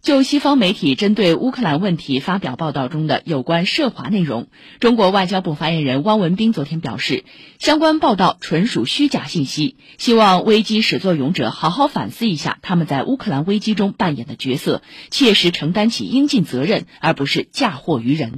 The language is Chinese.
就西方媒体针对乌克兰问题发表报道中的有关涉华内容。中国外交部发言人汪文斌昨天表示相关报道纯属虚假信息希望危机始作俑者好好反思一下他们在乌克兰危机中扮演的角色切实承担起应尽责任而不是嫁祸于人。